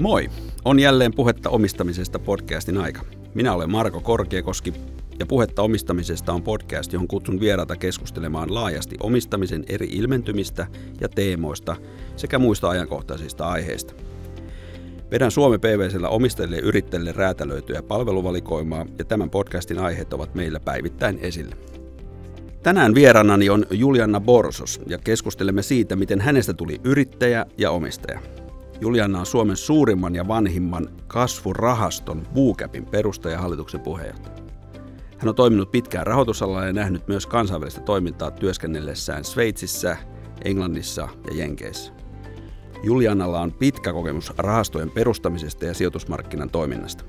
Moi! On jälleen Puhetta omistamisesta podcastin aika. Minä olen Marko Korkeakoski ja Puhetta omistamisesta on podcast, johon kutsun vieraita keskustelemaan laajasti omistamisen eri ilmentymistä ja teemoista sekä muista ajankohtaisista aiheista. Vedän Suomen PVCllä omistajille ja yrittäjille räätälöityjä palveluvalikoimaa ja tämän podcastin aiheet ovat meillä päivittäin esillä. Tänään vieraanani on Julianna Borsos ja keskustelemme siitä, miten hänestä tuli yrittäjä ja omistaja. Julianna on Suomen suurimman ja vanhimman kasvurahaston Bookapin perustaja ja hallituksen puheenjohtaja. Hän on toiminut pitkään rahoitusalalla ja nähnyt myös kansainvälistä toimintaa työskennellessään Sveitsissä, Englannissa ja Jenkeissä. Julianalla on pitkä kokemus rahastojen perustamisesta ja sijoitusmarkkinan toiminnasta.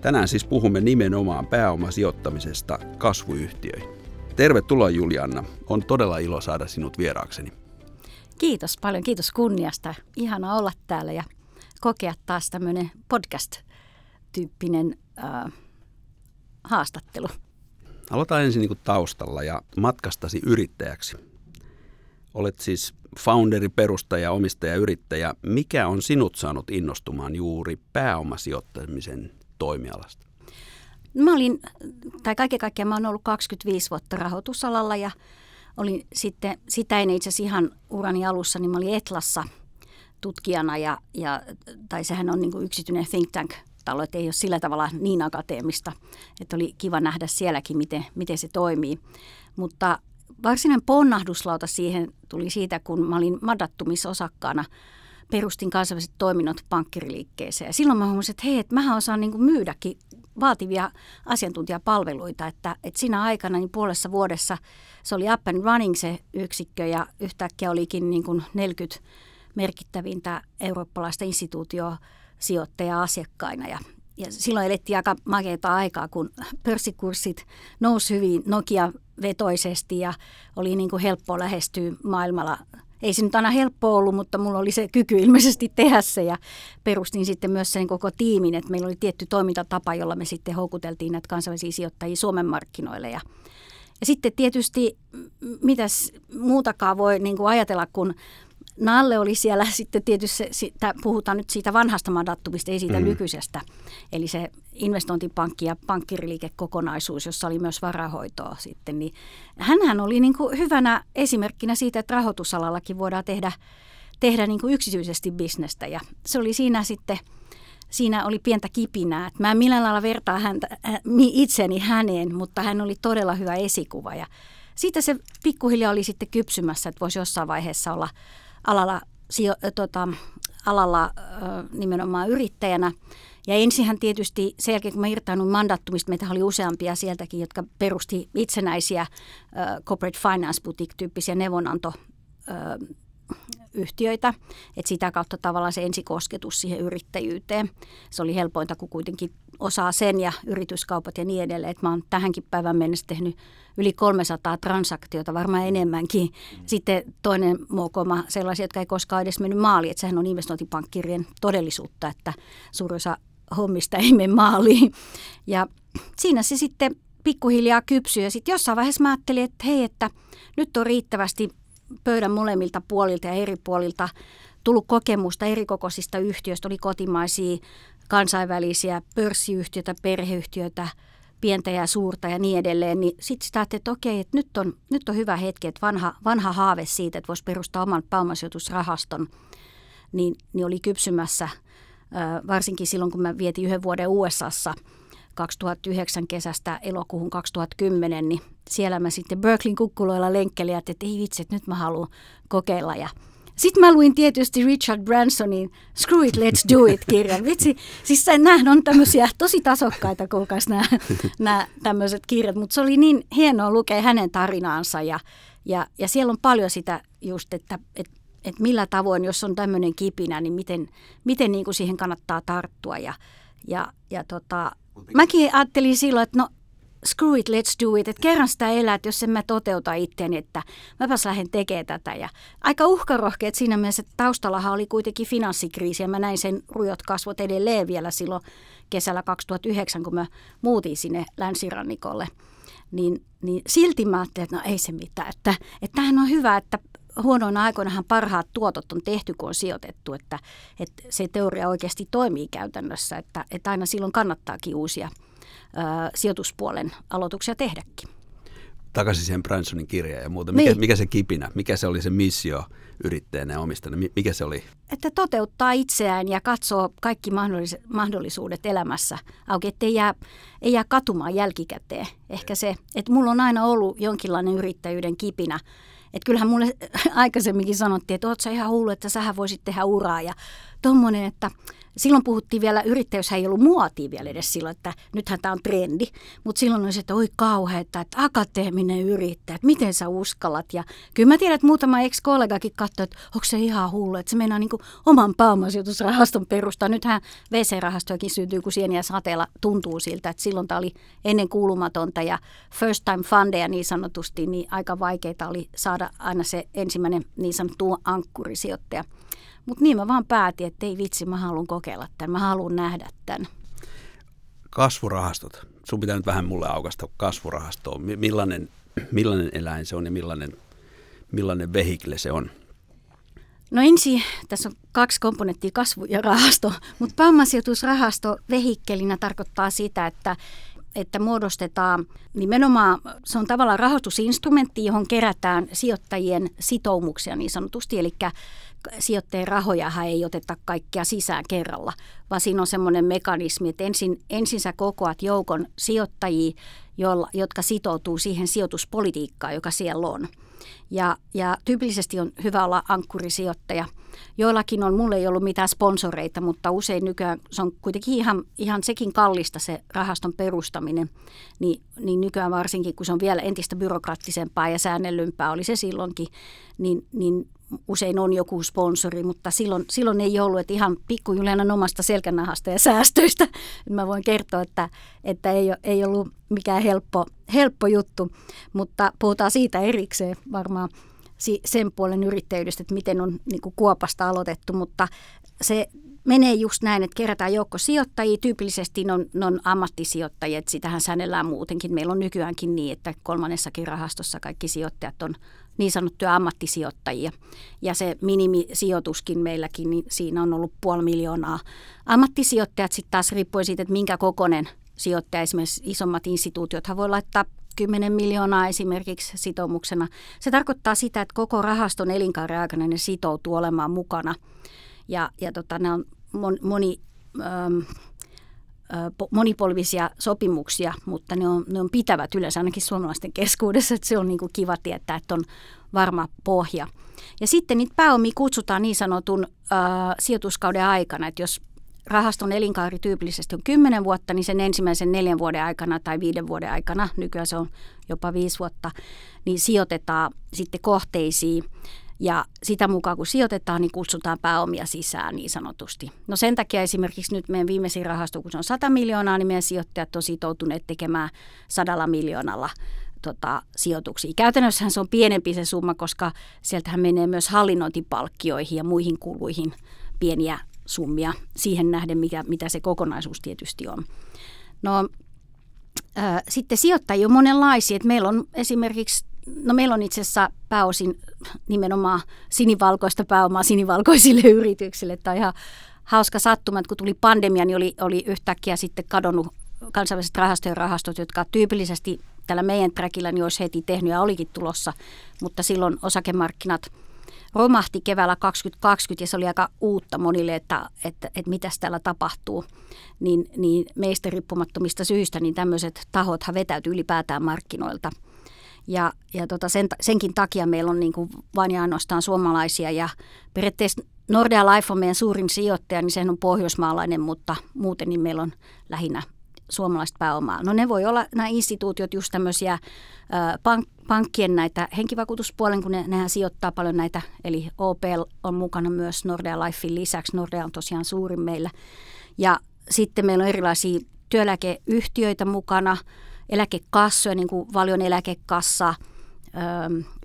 Tänään siis puhumme nimenomaan pääomasijoittamisesta kasvuyhtiöihin. Tervetuloa Julianna. On todella ilo saada sinut vieraakseni. Kiitos paljon, kiitos kunniasta. Ihana olla täällä ja kokea taas tämmöinen podcast-tyyppinen äh, haastattelu. Aloitetaan ensin niin taustalla ja matkastasi yrittäjäksi. Olet siis founderi, perustaja, omistaja, yrittäjä. Mikä on sinut saanut innostumaan juuri pääomasijoittamisen toimialasta? Mä olin, tai kaiken kaikkiaan mä olen ollut 25 vuotta rahoitusalalla ja olin sitten, sitä ennen itse asiassa ihan urani alussa, niin mä olin Etlassa tutkijana ja, ja tai sehän on niin kuin yksityinen think tank talo, että ei ole sillä tavalla niin akateemista, että oli kiva nähdä sielläkin, miten, miten se toimii. Mutta varsinainen ponnahduslauta siihen tuli siitä, kun mä olin madattumisosakkaana perustin kansainväliset toiminnot pankkiriliikkeeseen. Ja silloin mä huomasin, että hei, että mähän osaan niin myydäkin vaativia asiantuntijapalveluita, että, että siinä aikana niin puolessa vuodessa se oli up and running se yksikkö ja yhtäkkiä olikin niin kuin 40 merkittävintä eurooppalaista instituutiosijoittajaa asiakkaina. Ja ja silloin elettiin aika makeita aikaa, kun pörssikurssit nousi hyvin Nokia-vetoisesti ja oli niin kuin helppo lähestyä maailmalla ei se nyt aina helppo ollut, mutta mulla oli se kyky ilmeisesti tehdä se ja perustin sitten myös sen koko tiimin, että meillä oli tietty toimintatapa, jolla me sitten houkuteltiin näitä kansainvälisiä sijoittajia Suomen markkinoille. Ja ja sitten tietysti, mitäs muutakaan voi niin kuin ajatella, kun Nalle oli siellä sitten tietysti, sitä, puhutaan nyt siitä vanhasta madattumista, ei siitä mm. nykyisestä. Eli se investointipankki ja pankkiriliikekokonaisuus, jossa oli myös varahoitoa sitten. Niin hänhän oli niin kuin hyvänä esimerkkinä siitä, että rahoitusalallakin voidaan tehdä, tehdä niin kuin yksityisesti bisnestä. Ja se oli siinä sitten, siinä oli pientä kipinää. Mä en millään lailla vertaa häntä, äh, itseni häneen, mutta hän oli todella hyvä esikuva. Ja siitä se pikkuhiljaa oli sitten kypsymässä, että voisi jossain vaiheessa olla – alalla, sijo, tota, alalla nimenomaan yrittäjänä. Ja ensinhän tietysti sen jälkeen, kun mä irtaannut mandattumista, meitä oli useampia sieltäkin, jotka perusti itsenäisiä corporate finance boutique-tyyppisiä neuvonanto yhtiöitä, että sitä kautta tavallaan se ensikosketus siihen yrittäjyyteen. Se oli helpointa, kun kuitenkin osaa sen ja yrityskaupat ja niin edelleen. Että mä oon tähänkin päivän mennessä tehnyt yli 300 transaktiota, varmaan enemmänkin. Sitten toinen mokoma, sellaisia, jotka ei koskaan edes mennyt maaliin, että sehän on investointipankkirien todellisuutta, että suurin osa hommista ei mene maaliin. Ja siinä se sitten pikkuhiljaa kypsyi ja sitten jossain vaiheessa mä ajattelin, että hei, että nyt on riittävästi pöydän molemmilta puolilta ja eri puolilta tullut kokemusta erikokoisista yhtiöistä, oli kotimaisia, kansainvälisiä pörssiyhtiöitä, perheyhtiöitä, pientä ja suurta ja niin edelleen, niin sitten sitä että okei, että nyt on, nyt on hyvä hetki, että vanha, vanha haave siitä, että voisi perustaa oman pääomasijoitusrahaston, niin, niin oli kypsymässä, varsinkin silloin, kun mä vietin yhden vuoden USAssa 2009 kesästä elokuuhun 2010, niin siellä mä sitten Berkeleyn kukkuloilla lenkkelin, että ei vitsi, että nyt mä haluan kokeilla ja sitten mä luin tietysti Richard Bransonin Screw It, Let's Do It-kirjan. Vitsi, siis nämähän on tämmöisiä tosi tasokkaita, kuulkaas nämä, nämä tämmöiset kirjat, mutta se oli niin hienoa lukea hänen tarinaansa ja, ja, ja siellä on paljon sitä just, että, että, että millä tavoin, jos on tämmöinen kipinä, niin miten, miten niin kuin siihen kannattaa tarttua ja, ja, ja tota, Mäkin ajattelin silloin, että no screw it, let's do it, että kerran sitä elää, että jos en mä toteuta itseäni, että mäpäs lähden tekemään tätä. Ja aika uhkarohkeet siinä mielessä, että taustallahan oli kuitenkin finanssikriisi ja mä näin sen rujot kasvot edelleen vielä silloin kesällä 2009, kun mä muutin sinne länsirannikolle. Niin, niin silti mä ajattelin, että no ei se mitään, että, että tämähän on hyvä, että huonoina aikoinahan parhaat tuotot on tehty, kun on sijoitettu, että, että se teoria oikeasti toimii käytännössä, että, että aina silloin kannattaakin uusia ö, sijoituspuolen aloituksia tehdäkin. Takaisin siihen Bransonin kirjaan ja muuta. Mikä, niin. mikä se kipinä, mikä se oli se missio yrittäjänä ja omistajana, mikä se oli? Että toteuttaa itseään ja katsoo kaikki mahdollisuudet elämässä auki, ettei jää, ei jää katumaan jälkikäteen. Ehkä se, että mulla on aina ollut jonkinlainen yrittäjyyden kipinä, että kyllähän mulle aikaisemminkin sanottiin, että oot sä ihan hullu, että sähän voisit tehdä uraa ja tommonen, että silloin puhuttiin vielä, yrittäjyys ei ollut muotia vielä edes silloin, että nythän tämä on trendi, mutta silloin oli se, että oi kauheeta, että akateeminen yrittäjä, että miten sä uskallat. Ja kyllä mä tiedän, että muutama ex-kollegakin katsoi, että onko se ihan hullu, että se meinaa niin oman pääomasijoitusrahaston perustaa. Nythän VC-rahastojakin syntyy, kun sieniä sateella tuntuu siltä, että silloin tämä oli ennen kuulumatonta ja first time fundeja niin sanotusti, niin aika vaikeita oli saada aina se ensimmäinen niin sanottu ankkurisijoittaja. Mutta niin mä vaan päätin, että ei vitsi, mä haluan kokeilla tämän, mä haluan nähdä tämän. Kasvurahastot. Sun pitää nyt vähän mulle aukasta kasvurahastoa. Millainen, millainen eläin se on ja millainen, millainen vehikle se on? No ensin, tässä on kaksi komponenttia, kasvu ja rahasto, mutta pääomasijoitusrahasto vehikkelinä tarkoittaa sitä, että että muodostetaan nimenomaan, se on tavallaan rahoitusinstrumentti, johon kerätään sijoittajien sitoumuksia niin sanotusti, eli sijoittajien rahoja ei oteta kaikkea sisään kerralla, vaan siinä on semmoinen mekanismi, että ensin, ensin sä kokoat joukon sijoittajia, jolla, jotka sitoutuu siihen sijoituspolitiikkaan, joka siellä on. Ja, ja tyypillisesti on hyvä olla ankkurisijoittaja. Joillakin on, mulle ei ollut mitään sponsoreita, mutta usein nykyään se on kuitenkin ihan, ihan sekin kallista se rahaston perustaminen. Niin, niin nykyään varsinkin, kun se on vielä entistä byrokraattisempaa ja säännellympää, oli se silloinkin, niin, niin usein on joku sponsori, mutta silloin, silloin ei ollut, että ihan pikkujulianan omasta selkänahasta ja säästöistä. Mä voin kertoa, että, että ei, ei ollut mikään helppo, helppo juttu, mutta puhutaan siitä erikseen varmaan sen puolen yrittäjyydestä, että miten on niin kuin kuopasta aloitettu, mutta se menee just näin, että kerätään joukko sijoittajia, tyypillisesti ne on, ne on ammattisijoittajia, että sitähän säännellään muutenkin. Meillä on nykyäänkin niin, että kolmannessakin rahastossa kaikki sijoittajat on niin sanottuja ammattisijoittajia. Ja se minimisijoituskin meilläkin, niin siinä on ollut puoli miljoonaa. Ammattisijoittajat sitten taas riippuen siitä, että minkä kokoinen sijoittaja, esimerkiksi isommat instituutiot, voi laittaa 10 miljoonaa esimerkiksi sitoumuksena. Se tarkoittaa sitä, että koko rahaston elinkaaren aikana ne sitoutuu olemaan mukana. Ja, ja tota, ne on moni, ähm, monipolvisia sopimuksia, mutta ne on, ne on pitävät yleensä ainakin suomalaisten keskuudessa, että se on niin kuin kiva tietää, että on varma pohja. Ja sitten niitä pääomia kutsutaan niin sanotun äh, sijoituskauden aikana, että jos rahaston elinkaari tyypillisesti on 10 vuotta, niin sen ensimmäisen neljän vuoden aikana tai viiden vuoden aikana, nykyään se on jopa viisi vuotta, niin sijoitetaan sitten kohteisiin, ja sitä mukaan kun sijoitetaan, niin kutsutaan pääomia sisään niin sanotusti. No sen takia esimerkiksi nyt meidän viimeisin rahasto, kun se on 100 miljoonaa, niin meidän sijoittajat on sitoutuneet tekemään sadalla miljoonalla tota, sijoituksia. Käytännössähän se on pienempi se summa, koska sieltähän menee myös hallinnointipalkkioihin ja muihin kuluihin pieniä summia siihen nähden, mikä, mitä se kokonaisuus tietysti on. No ää, sitten sijoittajia on monenlaisia. Että meillä on esimerkiksi No meillä on itse asiassa pääosin nimenomaan sinivalkoista pääomaa sinivalkoisille yrityksille. Tämä on ihan hauska sattuma, että kun tuli pandemia, niin oli, oli yhtäkkiä sitten kadonnut kansainväliset rahastojen rahastot, jotka tyypillisesti tällä meidän trackillä niin olisi heti tehnyt ja olikin tulossa, mutta silloin osakemarkkinat romahti keväällä 2020 ja se oli aika uutta monille, että, että, että mitä täällä tapahtuu. Niin, niin meistä riippumattomista syistä niin tämmöiset tahothan vetäytyi ylipäätään markkinoilta – ja, ja tota sen, senkin takia meillä on niin kuin vain ja ainoastaan suomalaisia ja periaatteessa Nordea Life on meidän suurin sijoittaja, niin sehän on pohjoismaalainen, mutta muuten niin meillä on lähinnä suomalaista pääomaa. No ne voi olla nämä instituutiot just tämmöisiä pank, pankkien näitä henkivakuutuspuolen, kun ne, nehän sijoittaa paljon näitä, eli OPL on mukana myös Nordea Lifein lisäksi. Nordea on tosiaan suurin meillä. Ja sitten meillä on erilaisia työeläkeyhtiöitä mukana, eläkekassoja, niin kuin Valion eläkekassa,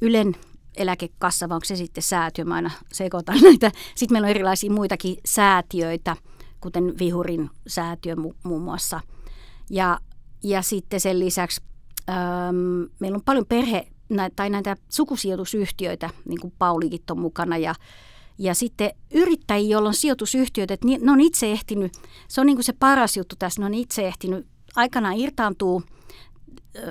Ylen eläkekassa, vai onko se sitten säätiö, mä aina sekoitan näitä. Sitten meillä on erilaisia muitakin säätiöitä, kuten Vihurin säätiö mu- muun muassa. Ja, ja sitten sen lisäksi äm, meillä on paljon perhe, tai näitä sukusijoitusyhtiöitä, niin kuin Paulikin on mukana ja ja sitten yrittäjiä, joilla on sijoitusyhtiöt, että ne on itse ehtinyt, se on niin kuin se paras juttu tässä, ne on itse ehtinyt aikanaan irtaantuu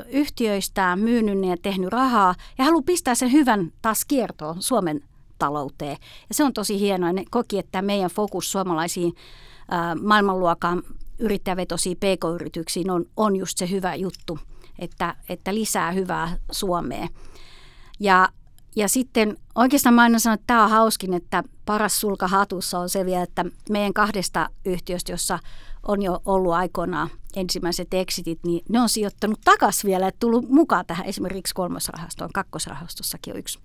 yhtiöistään, myynyt ja tehnyt rahaa ja haluaa pistää sen hyvän taas kiertoon Suomen talouteen. Ja se on tosi hienoa. Ne koki, että meidän fokus suomalaisiin maailmanluokan yrittäjävetosiin pk-yrityksiin on, on just se hyvä juttu, että, että lisää hyvää Suomeen. Ja ja sitten oikeastaan mä aina sanon, että tämä on hauskin, että paras sulka hatussa on se vielä, että meidän kahdesta yhtiöstä, jossa on jo ollut aikoinaan ensimmäiset exitit, niin ne on sijoittanut takas vielä, että tullut mukaan tähän esimerkiksi kolmosrahastoon, kakkosrahastossakin on yksi.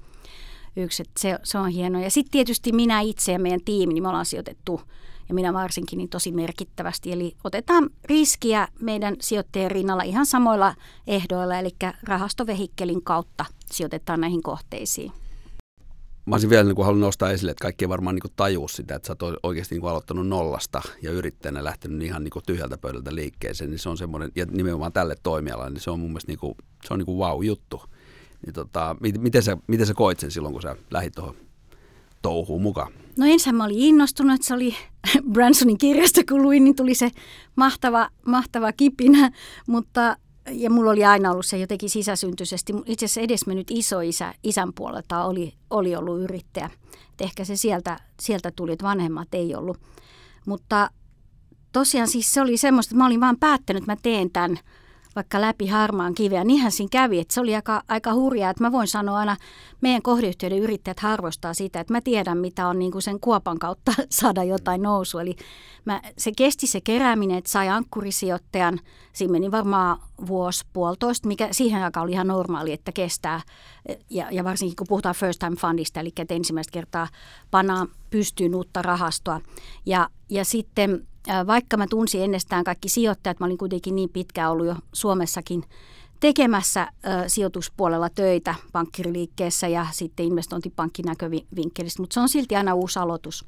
yksi että se, se on hienoa. Ja sitten tietysti minä itse ja meidän tiimi, niin me ollaan sijoitettu ja minä varsinkin niin tosi merkittävästi. Eli otetaan riskiä meidän sijoittajien rinnalla ihan samoilla ehdoilla, eli rahastovehikkelin kautta sijoitetaan näihin kohteisiin. Mä olisin vielä niin kuin halunnut nostaa esille, että kaikki varmaan niin tajuu sitä, että sä oot oikeasti niin kuin aloittanut nollasta ja yrittäjänä lähtenyt ihan niin kuin tyhjältä pöydältä liikkeeseen, niin se on semmoinen, ja nimenomaan tälle toimialalle, niin se on mun mielestä niin kuin, se on niin kuin wow-juttu. Niin tota, miten, sä, miten sä koit sen silloin, kun sä lähdit tuohon touhuun mukaan? No ensin mä olin innostunut, että se oli Bransonin kirjasta, kun luin, niin tuli se mahtava, mahtava kipinä, mutta ja mulla oli aina ollut se jotenkin sisäsyntyisesti. Itse asiassa edesmennyt isoisä isän puolelta oli, oli ollut yrittäjä. Et ehkä se sieltä, sieltä tuli, että vanhemmat ei ollut. Mutta tosiaan siis se oli semmoista, että mä olin vaan päättänyt, että mä teen tämän – vaikka läpi harmaan kiveä. Niinhän siinä kävi, että se oli aika, aika hurjaa, että mä voin sanoa aina, meidän kohdeyhtiöiden yrittäjät harvostaa sitä, että mä tiedän, mitä on niin kuin sen kuopan kautta saada jotain nousu. Eli mä, se kesti se kerääminen, että sai ankkurisijoittajan, siinä meni varmaan vuosi, puolitoista, mikä siihen aikaan oli ihan normaali, että kestää. Ja, ja varsinkin kun puhutaan first time fundista, eli että ensimmäistä kertaa panaa pystyyn uutta rahastoa. Ja, ja sitten vaikka mä tunsin ennestään kaikki sijoittajat, mä olin kuitenkin niin pitkään ollut jo Suomessakin tekemässä sijoituspuolella töitä pankkiriliikkeessä ja sitten investointipankin näkövinkkelistä, mutta se on silti aina uusi aloitus.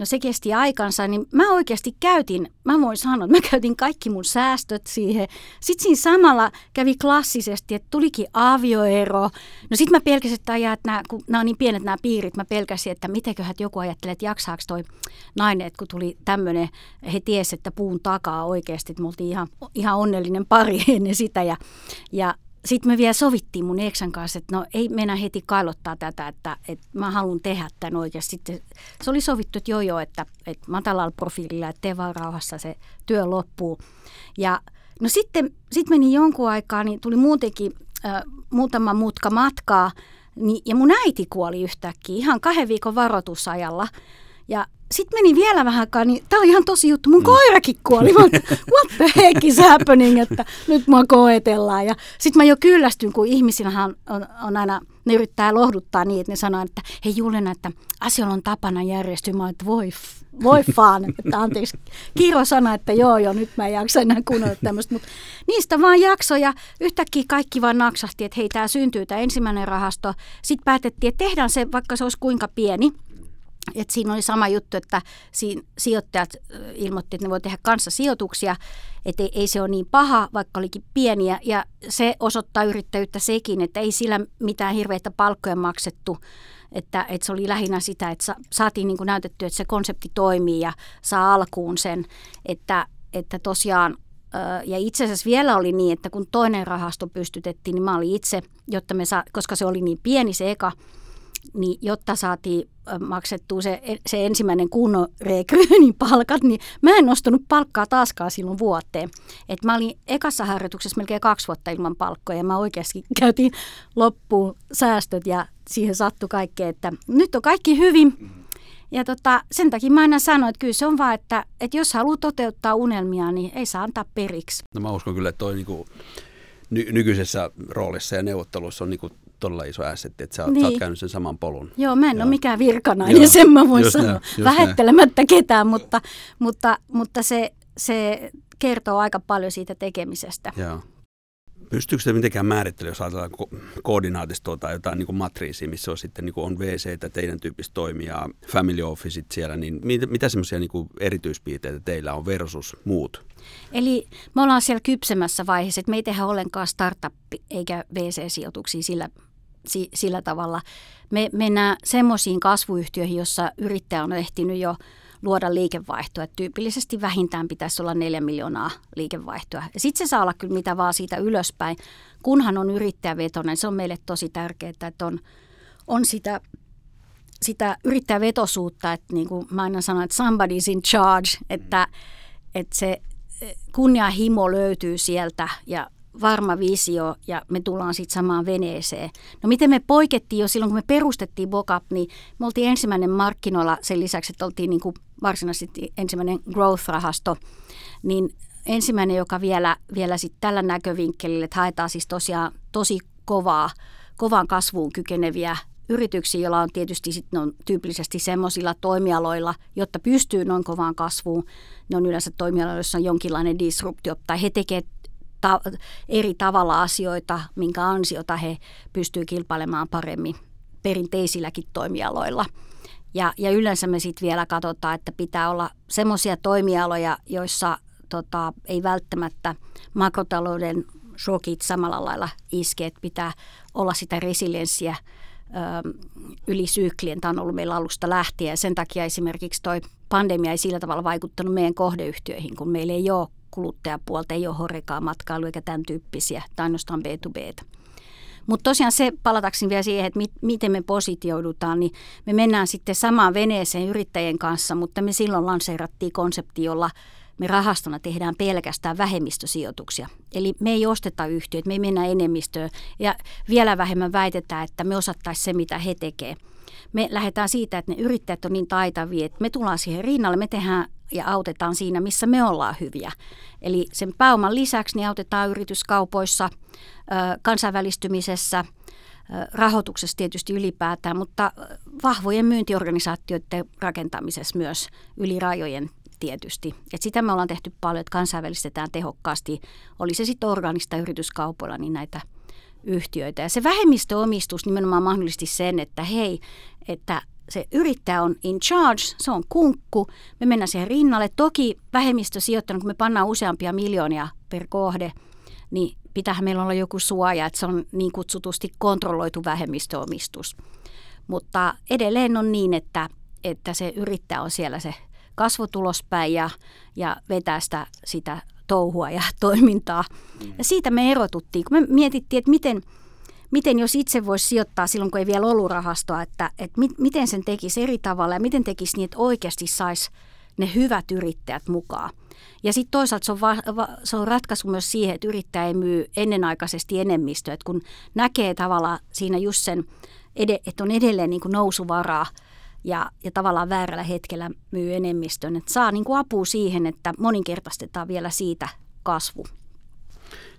No se kesti aikansa, niin mä oikeasti käytin, mä voin sanoa, että mä käytin kaikki mun säästöt siihen. Sitten siinä samalla kävi klassisesti, että tulikin avioero. No sitten mä pelkäsin, että, ajaa, että nämä, kun nämä on niin pienet nämä piirit, mä pelkäsin, että mitenköhän joku ajattelee, että jaksaako toi nainen, että kun tuli tämmöinen, he tiesivät, että puun takaa oikeasti, että me oltiin ihan, ihan onnellinen pari ennen sitä. Ja, ja sitten me vielä sovittiin mun eksän kanssa, että no ei mennä heti kailottaa tätä, että, että mä haluan tehdä tämän oikeasti. Sitten se oli sovittu, että joo joo, että, että matalalla profiililla, että tee vaan rauhassa se työ loppuu. Ja no sitten sit meni jonkun aikaa, niin tuli muutenkin äh, muutama mutka matkaa, niin, ja mun äiti kuoli yhtäkkiä ihan kahden viikon varoitusajalla. Ja sitten meni vielä vähän aikaa, niin tämä on ihan tosi juttu. Mun mm. koirakin kuoli. Mä, what the heck is happening, että nyt mua koetellaan. Ja sitten mä jo kyllästyn, kun ihmisillähän on, on aina, ne yrittää lohduttaa niin, että ne sanoo, että hei Julena, että asioilla on tapana järjestyä. että voi, voi faan, että anteeksi. Kiiro sana, että joo joo, nyt mä en jaksa enää kuunnella tämmöistä. Mutta niistä vaan jaksoja. Yhtäkkiä kaikki vaan naksahti, että hei, tämä syntyy tämä ensimmäinen rahasto. Sitten päätettiin, että tehdään se, vaikka se olisi kuinka pieni – et siinä oli sama juttu, että siinä sijoittajat ilmoitti, että ne voi tehdä kanssa sijoituksia, että ei, ei se ole niin paha, vaikka olikin pieniä. Ja se osoittaa yrittäjyyttä sekin, että ei sillä mitään hirveitä palkkoja maksettu, että, että se oli lähinnä sitä, että saatiin niin kuin näytetty, että se konsepti toimii ja saa alkuun sen, että, että tosiaan ja itse asiassa vielä oli niin, että kun toinen rahasto pystytettiin, niin mä olin itse, jotta me saa, koska se oli niin pieni se eka, niin jotta saatiin maksettua se, se ensimmäinen kunnon rekryynin palkat, niin mä en nostanut palkkaa taaskaan silloin vuoteen. Et mä olin ekassa harjoituksessa melkein kaksi vuotta ilman palkkoja ja mä oikeasti käytiin loppuun säästöt ja siihen sattui kaikkea, että nyt on kaikki hyvin. Ja tota, sen takia mä aina sanoin, että kyllä se on vaan, että, että jos haluaa toteuttaa unelmia, niin ei saa antaa periksi. No mä uskon kyllä, että toi niinku ny- nykyisessä roolissa ja neuvotteluissa on niinku todella iso assetti, että sä, niin. sä oot niin. käynyt sen saman polun. Joo, mä en Joo. ole mikään virkanainen, Joo. sen mä voin just sanoa, näin, vähettelemättä näin. ketään, mutta, mutta, mutta se, se kertoo aika paljon siitä tekemisestä. Joo. Pystyykö se mitenkään määrittelemään, jos ajatellaan ko- koordinaatistoa tai jotain niin matriisia, missä on sitten niin on WC, teidän tyyppistä toimijaa, family officeit siellä, niin mit, mitä semmoisia niin erityispiirteitä teillä on versus muut? Eli me ollaan siellä kypsemässä vaiheessa, että me ei tehdä ollenkaan startup eikä VC-sijoituksia sillä, sillä tavalla. Me mennään semmoisiin kasvuyhtiöihin, jossa yrittäjä on ehtinyt jo luoda liikevaihtoa. Että tyypillisesti vähintään pitäisi olla neljä miljoonaa liikevaihtoa. Sitten se saa olla kyllä mitä vaan siitä ylöspäin. Kunhan on yrittäjävetoinen, se on meille tosi tärkeää, että on, on sitä, sitä yrittäjävetosuutta, että niin kuin mä aina sanon, että somebody's in charge, että, että se kunnianhimo löytyy sieltä ja varma visio ja me tullaan sitten samaan veneeseen. No miten me poikettiin jo silloin, kun me perustettiin Bockup, niin me oltiin ensimmäinen markkinoilla sen lisäksi, että oltiin niin kuin varsinaisesti ensimmäinen growth-rahasto, niin ensimmäinen, joka vielä, vielä sit tällä näkövinkkelillä, että haetaan siis tosiaan tosi kovaa, kovaan kasvuun kykeneviä yrityksiä, joilla on tietysti sit, on tyypillisesti semmoisilla toimialoilla, jotta pystyy noin kovaan kasvuun. Ne on yleensä toimialoilla, joissa on jonkinlainen disruptio, tai he tekevät ta- eri tavalla asioita, minkä ansiota he pystyvät kilpailemaan paremmin perinteisilläkin toimialoilla. Ja, ja yleensä me sitten vielä katsotaan, että pitää olla semmoisia toimialoja, joissa tota, ei välttämättä makrotalouden shokit samalla lailla iske, että pitää olla sitä resilienssiä ö, yli syyklien. Tämä on ollut meillä alusta lähtien ja sen takia esimerkiksi toi pandemia ei sillä tavalla vaikuttanut meidän kohdeyhtiöihin, kun meillä ei ole kuluttajapuolta, ei ole horekaa matkailu eikä tämän tyyppisiä, tai ainoastaan B2B. Mutta tosiaan se, palatakseni vielä siihen, että mit, miten me positioidutaan, niin me mennään sitten samaan veneeseen yrittäjien kanssa, mutta me silloin lanseerattiin konsepti, jolla me rahastona tehdään pelkästään vähemmistösijoituksia. Eli me ei osteta yhtiöitä, me ei mennä enemmistöön ja vielä vähemmän väitetään, että me osattaisiin se, mitä he tekevät. Me lähdetään siitä, että ne yrittäjät on niin taitavia, että me tullaan siihen rinnalle, me tehdään ja autetaan siinä, missä me ollaan hyviä. Eli sen pääoman lisäksi niin autetaan yrityskaupoissa, kansainvälistymisessä, rahoituksessa tietysti ylipäätään, mutta vahvojen myyntiorganisaatioiden rakentamisessa myös yli rajojen tietysti. Et sitä me ollaan tehty paljon, että kansainvälistetään tehokkaasti, oli se sitten organista yrityskaupoilla, niin näitä yhtiöitä. Ja se vähemmistöomistus nimenomaan mahdollisti sen, että hei, että se yrittäjä on in charge, se on kunkku, me mennään siihen rinnalle. Toki vähemmistösijoittajana, kun me pannaan useampia miljoonia per kohde, niin pitää meillä olla joku suoja, että se on niin kutsutusti kontrolloitu vähemmistöomistus. Mutta edelleen on niin, että, että se yrittäjä on siellä se kasvotulospäin ja, ja vetää sitä, sitä touhua ja toimintaa. Ja siitä me erotuttiin, kun me mietittiin, että miten – miten jos itse voisi sijoittaa silloin, kun ei vielä ollut rahastoa, että, että mit, miten sen tekisi eri tavalla ja miten tekisi niin, että oikeasti saisi ne hyvät yrittäjät mukaan. Ja sitten toisaalta se on, va, va, se on ratkaisu myös siihen, että yrittäjä ei myy ennenaikaisesti enemmistöä, että kun näkee tavallaan siinä just sen, että on edelleen niin kuin nousuvaraa ja, ja tavallaan väärällä hetkellä myy enemmistön, että saa niin kuin apua siihen, että moninkertaistetaan vielä siitä kasvu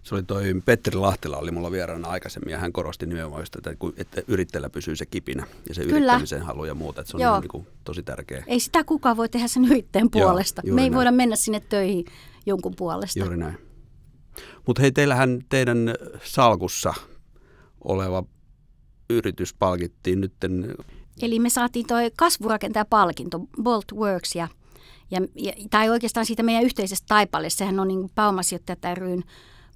se oli toi Petteri Lahtela oli mulla vieraana aikaisemmin ja hän korosti nimenomaan sitä, että, että yrittäjällä pysyy se kipinä ja se Kyllä. yrittämisen halu ja muuta, että se on Joo. niin kuin tosi tärkeä. Ei sitä kukaan voi tehdä sen yrittäjän puolesta. Joo, Me ei näin. voida mennä sinne töihin jonkun puolesta. Juuri näin. Mutta hei, teillähän teidän salkussa oleva yritys palkittiin nytten. Eli me saatiin toi kasvurakentaja-palkinto, Bolt Works, ja, ja, ja, tai oikeastaan siitä meidän yhteisestä taipaleesta, sehän on niin pääomasijoittajat ryn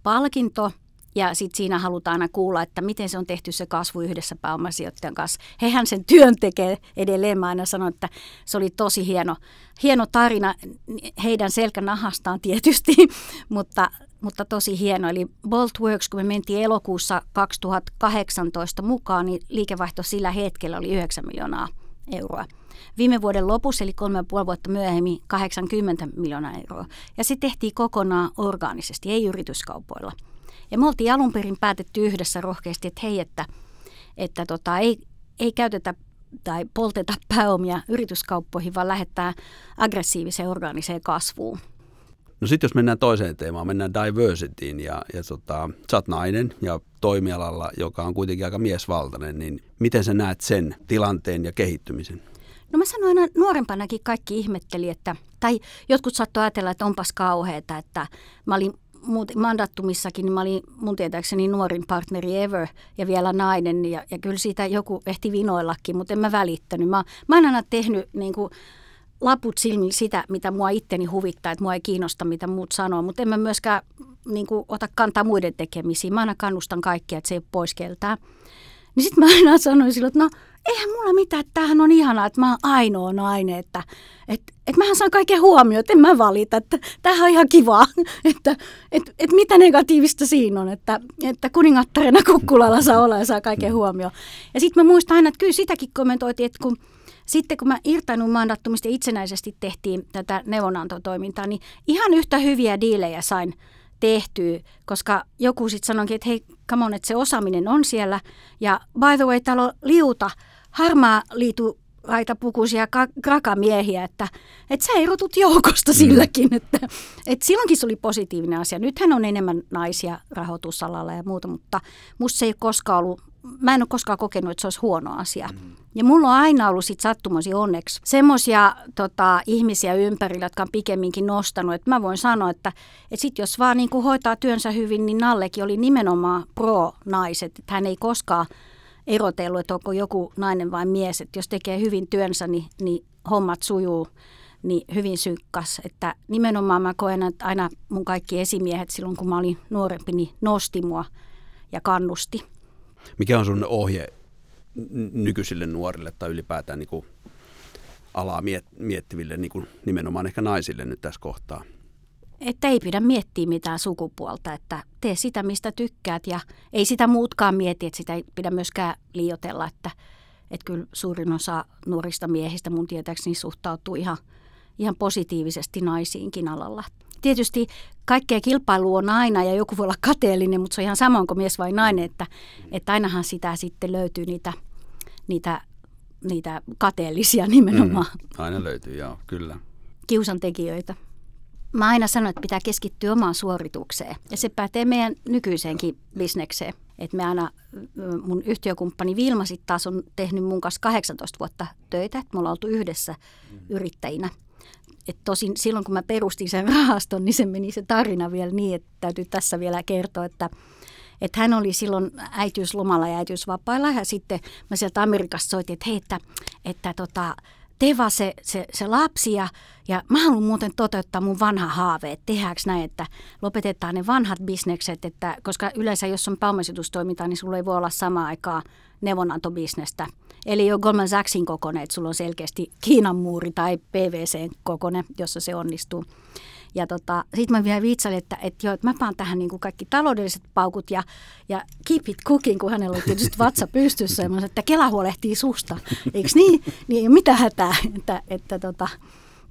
palkinto ja sitten siinä halutaan aina kuulla, että miten se on tehty se kasvu yhdessä pääomasijoittajan kanssa. Hehän sen työn tekee edelleen. Mä aina sanon, että se oli tosi hieno, hieno tarina heidän selkänahastaan tietysti, mutta, mutta tosi hieno. Eli Boltworks, kun me mentiin elokuussa 2018 mukaan, niin liikevaihto sillä hetkellä oli 9 miljoonaa euroa. Viime vuoden lopussa, eli kolme ja puoli vuotta myöhemmin, 80 miljoonaa euroa. Ja se tehtiin kokonaan orgaanisesti, ei yrityskaupoilla. Ja me oltiin alun perin päätetty yhdessä rohkeasti, että hei, että, että tota, ei, ei käytetä tai polteta pääomia yrityskauppoihin, vaan lähettää aggressiiviseen orgaaniseen kasvuun. No sitten jos mennään toiseen teemaan, mennään diversityin ja, ja tota, sä oot nainen ja toimialalla, joka on kuitenkin aika miesvaltainen, niin miten sä näet sen tilanteen ja kehittymisen? No mä sanoin aina nuorempanakin kaikki ihmetteli, että, tai jotkut saattoi ajatella, että onpas kauheata, että mä olin mandattumissakin, niin mä olin mun tietääkseni nuorin partneri ever ja vielä nainen. Ja, ja kyllä siitä joku ehti vinoillakin, mutta en mä välittänyt. Mä, mä oon aina tehnyt niin kuin, laput silmillä sitä, mitä mua itteni huvittaa, että mua ei kiinnosta, mitä muut sanoo, mutta en mä myöskään niin kuin, ota kantaa muiden tekemisiin. Mä aina kannustan kaikkia, että se ei ole pois keltää. Niin sitten mä aina sanoin silloin, että no eihän mulla mitään, että tämähän on ihanaa, että mä oon ainoa nainen, että et, et mähän saan kaiken huomioon, että en mä valita, että tämähän on ihan kivaa, että et, et mitä negatiivista siinä on, että, että kuningattarena kukkulalla saa olla ja saa kaiken huomioon. Ja sitten mä muistan aina, että kyllä sitäkin kommentoitiin, että kun sitten kun mä irtainun mandattumista itsenäisesti tehtiin tätä neuvonantotoimintaa, niin ihan yhtä hyviä diilejä sain tehtyä, koska joku sitten sanoikin, että hei, come on, että se osaaminen on siellä. Ja by the way, täällä on liuta, harmaa liitu pukuisia krakamiehiä, että, että sä erotut joukosta mm. silläkin, että, että silloinkin se oli positiivinen asia. Nythän on enemmän naisia rahoitusalalla ja muuta, mutta musta se ei koskaan ollut mä en ole koskaan kokenut, että se olisi huono asia. Mm. Ja mulla on aina ollut sit sattumasi onneksi semmoisia tota, ihmisiä ympärillä, jotka on pikemminkin nostanut. Että mä voin sanoa, että, että sit jos vaan niin hoitaa työnsä hyvin, niin Nallekin oli nimenomaan pro-naiset. Että hän ei koskaan erotellut, että onko joku nainen vai mies. Että jos tekee hyvin työnsä, niin, niin hommat sujuu niin hyvin synkkas. Että nimenomaan mä koen, että aina mun kaikki esimiehet silloin, kun mä olin nuorempi, niin nosti mua ja kannusti. Mikä on sun ohje nykyisille nuorille tai ylipäätään niin kuin alaa miettiville niin kuin nimenomaan ehkä naisille nyt tässä kohtaa? Että ei pidä miettiä mitään sukupuolta, että tee sitä, mistä tykkäät ja ei sitä muutkaan mieti, että sitä ei pidä myöskään liiotella, että, että kyllä suurin osa nuorista miehistä mun tietääkseni suhtautuu ihan, ihan positiivisesti naisiinkin alalla tietysti kaikkea kilpailu on aina ja joku voi olla kateellinen, mutta se on ihan sama, kuin mies vai nainen, että, että ainahan sitä sitten löytyy niitä, niitä, niitä kateellisia nimenomaan. Mm, aina löytyy, joo, kyllä. Kiusantekijöitä. Mä aina sanon, että pitää keskittyä omaan suoritukseen. Ja se pätee meidän nykyiseenkin bisnekseen. Et me aina, mun yhtiökumppani Vilma sitten taas on tehnyt mun kanssa 18 vuotta töitä, että me ollaan oltu yhdessä yrittäjinä – et tosin silloin kun mä perustin sen rahaston, niin se meni se tarina vielä niin, että täytyy tässä vielä kertoa, että että hän oli silloin äitiyslomalla ja äitiysvapailla ja sitten mä sieltä Amerikasta soitin, että hei, että, että tota, tee vaan se, se, se lapsi ja, ja mä haluan muuten toteuttaa mun vanha haave, että tehdäänkö näin, että lopetetaan ne vanhat bisnekset, että, koska yleensä jos on pääomasijoitustoimintaa, niin sulla ei voi olla samaan aikaan neuvonantobisnestä. Eli jo Goldman Sachsin kokonen, että sulla on selkeästi Kiinan muuri tai PVCn kokonen, jossa se onnistuu. Ja tota, sitten mä vielä viitsailin, että, että, joo, että mä paan tähän niin kuin kaikki taloudelliset paukut ja, ja keep it cooking, kun hänellä oli tietysti vatsa pystyssä. Ja mä sanoin, että Kela huolehtii susta. Eikö niin? Niin ei mitä hätää. Että, että tota,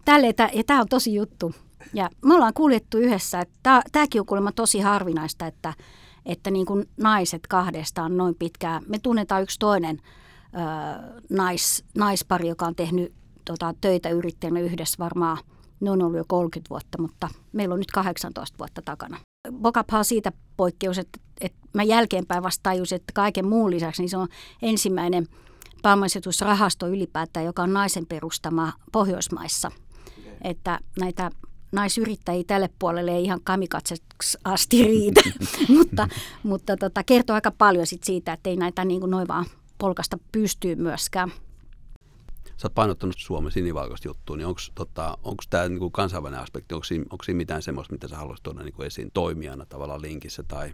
tälle, että, ja tämä on tosi juttu. Ja me ollaan kuljettu yhdessä. Että tämäkin on kuulemma tosi harvinaista, että, että niin kuin naiset kahdestaan noin pitkään. Me tunnetaan yksi toinen ö, nais, naispari, joka on tehnyt tota, töitä yrittäjänä yhdessä varmaan – ne on ollut jo 30 vuotta, mutta meillä on nyt 18 vuotta takana. Bokapha on siitä poikkeus, että, että mä jälkeenpäin vasta tajusin, että kaiken muun lisäksi niin se on ensimmäinen pääomasijoitusrahasto ylipäätään, joka on naisen perustama Pohjoismaissa. Okay. Että näitä naisyrittäjiä tälle puolelle ei ihan kamikatseksi asti riitä, mutta, mutta tota, kertoo aika paljon sit siitä, että ei näitä niin kuin noin vaan polkasta pystyy myöskään sä oot painottanut Suomen sinivalkoista juttua, niin onko tota, tämä niinku kansainvälinen aspekti, onko siinä, siinä mitään semmoista, mitä sä haluaisit tuoda niinku esiin toimijana tavallaan linkissä tai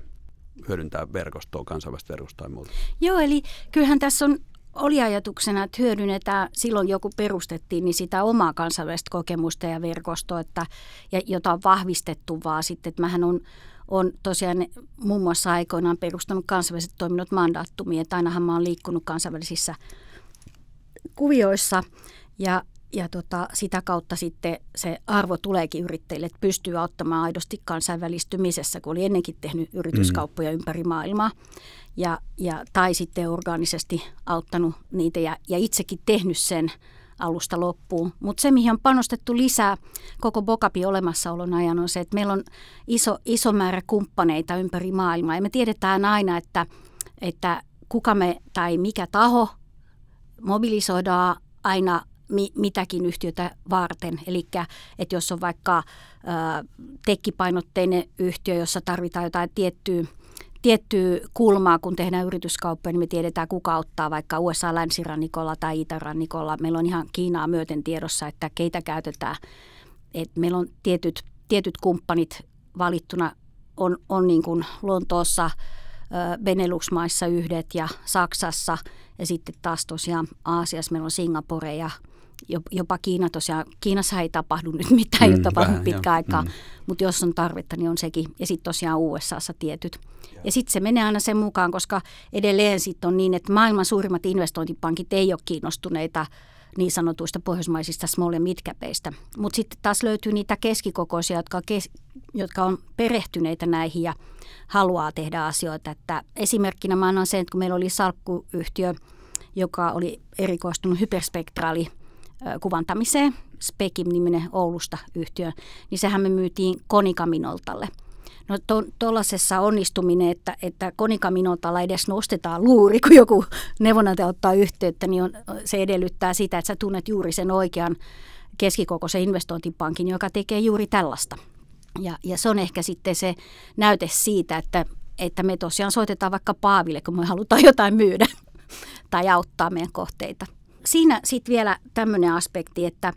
hyödyntää verkostoa, kansainvälistä verkostoa tai muuta? Joo, eli kyllähän tässä on oli ajatuksena, että hyödynnetään, silloin joku perustettiin, niin sitä omaa kansainvälistä kokemusta ja verkostoa, että, ja, jota on vahvistettu vaan sitten, että mähän on, on tosiaan muun muassa aikoinaan perustanut kansainväliset toiminnot mandaattumia, että ainahan mä oon liikkunut kansainvälisissä kuvioissa ja, ja tota, sitä kautta sitten se arvo tuleekin yrittäjille, että pystyy auttamaan aidosti kansainvälistymisessä, kun oli ennenkin tehnyt yrityskauppoja mm. ympäri maailmaa. Ja, ja, tai sitten orgaanisesti auttanut niitä ja, ja itsekin tehnyt sen alusta loppuun. Mutta se, mihin on panostettu lisää koko Bokapi olemassaolon ajan, on se, että meillä on iso, iso määrä kumppaneita ympäri maailmaa. Ja me tiedetään aina, että, että kuka me tai mikä taho mobilisoidaan aina mi, mitäkin yhtiötä varten. Eli että jos on vaikka ö, tekkipainotteinen yhtiö, jossa tarvitaan jotain tiettyä tiettyä kulmaa, kun tehdään yrityskauppoja, niin me tiedetään, kuka ottaa vaikka USA-länsirannikolla tai itärannikolla. Meillä on ihan Kiinaa myöten tiedossa, että keitä käytetään. Et meillä on tietyt, tietyt kumppanit valittuna, on, on niin kuin Lontoossa, Benelux-maissa yhdet ja Saksassa ja sitten taas tosiaan Aasiassa meillä on Singapore ja jopa Kiina tosiaan. Kiinassa ei tapahdu nyt mitään, mm, ei tapahdu pitkä aikaa, mm. mutta jos on tarvetta, niin on sekin. Ja sitten tosiaan USAssa tietyt. Ja, ja sitten se menee aina sen mukaan, koska edelleen sitten on niin, että maailman suurimmat investointipankit ei ole kiinnostuneita niin sanotuista pohjoismaisista small ja midcapeista. Mutta sitten taas löytyy niitä keskikokoisia, jotka, kes, jotka on perehtyneitä näihin ja haluaa tehdä asioita. Että esimerkkinä mä annan sen, että kun meillä oli salkkuyhtiö, joka oli erikoistunut hyperspektraali kuvantamiseen, Spekim-niminen Oulusta yhtiö, niin sehän me myytiin Konikaminoltalle. No tuollaisessa to, onnistuminen, että, että Konikaminoltalla edes nostetaan luuri, kun joku neuvonantaja ottaa yhteyttä, niin on, se edellyttää sitä, että sä tunnet juuri sen oikean keskikokoisen investointipankin, joka tekee juuri tällaista. Ja, ja se on ehkä sitten se näyte siitä, että, että me tosiaan soitetaan vaikka Paaville, kun me halutaan jotain myydä tai auttaa meidän kohteita siinä sitten vielä tämmöinen aspekti, että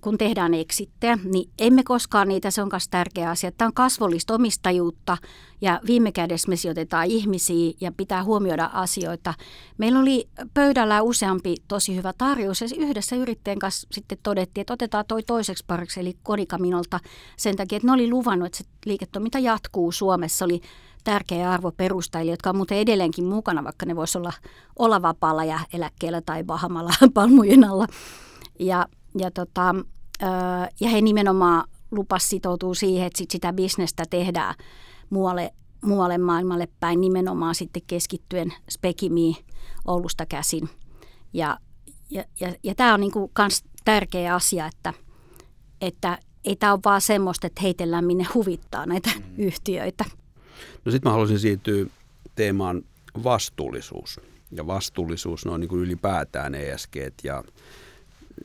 kun tehdään eksittejä, niin emme koskaan niitä, se on myös tärkeä asia. Tämä on kasvollista omistajuutta ja viime kädessä me sijoitetaan ihmisiä ja pitää huomioida asioita. Meillä oli pöydällä useampi tosi hyvä tarjous ja yhdessä yrittäjän kanssa sitten todettiin, että otetaan toi toiseksi pariksi eli Kodikaminolta sen takia, että ne oli luvannut, että se liiketoiminta jatkuu Suomessa. Oli tärkeä arvo perustajille, jotka on muuten edelleenkin mukana, vaikka ne voisi olla, olla vapaalla ja eläkkeellä tai vahamalla palmujen alla. Ja, ja, tota, ja he nimenomaan lupas sitoutuu siihen, että sit sitä bisnestä tehdään muualle, muualle maailmalle päin nimenomaan sitten keskittyen Spekimiin Oulusta käsin. Ja, ja, ja, ja tämä on niinku kans tärkeä asia, että, että ei tämä ole vaan semmoista, että heitellään minne huvittaa näitä mm. yhtiöitä. No sitten mä haluaisin siirtyä teemaan vastuullisuus. Ja vastuullisuus noin niin kuin ylipäätään ESG ja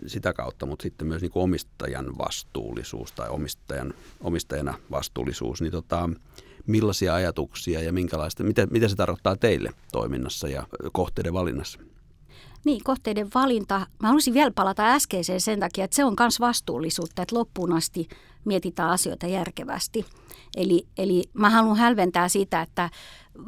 sitä kautta, mutta sitten myös niin kuin omistajan vastuullisuus tai omistajan, omistajana vastuullisuus. Niin tota, millaisia ajatuksia ja minkälaista, mitä, mitä se tarkoittaa teille toiminnassa ja kohteiden valinnassa? Niin, kohteiden valinta. Mä haluaisin vielä palata äskeiseen sen takia, että se on myös vastuullisuutta, että loppuun asti mietitään asioita järkevästi. Eli, eli mä haluan hälventää sitä, että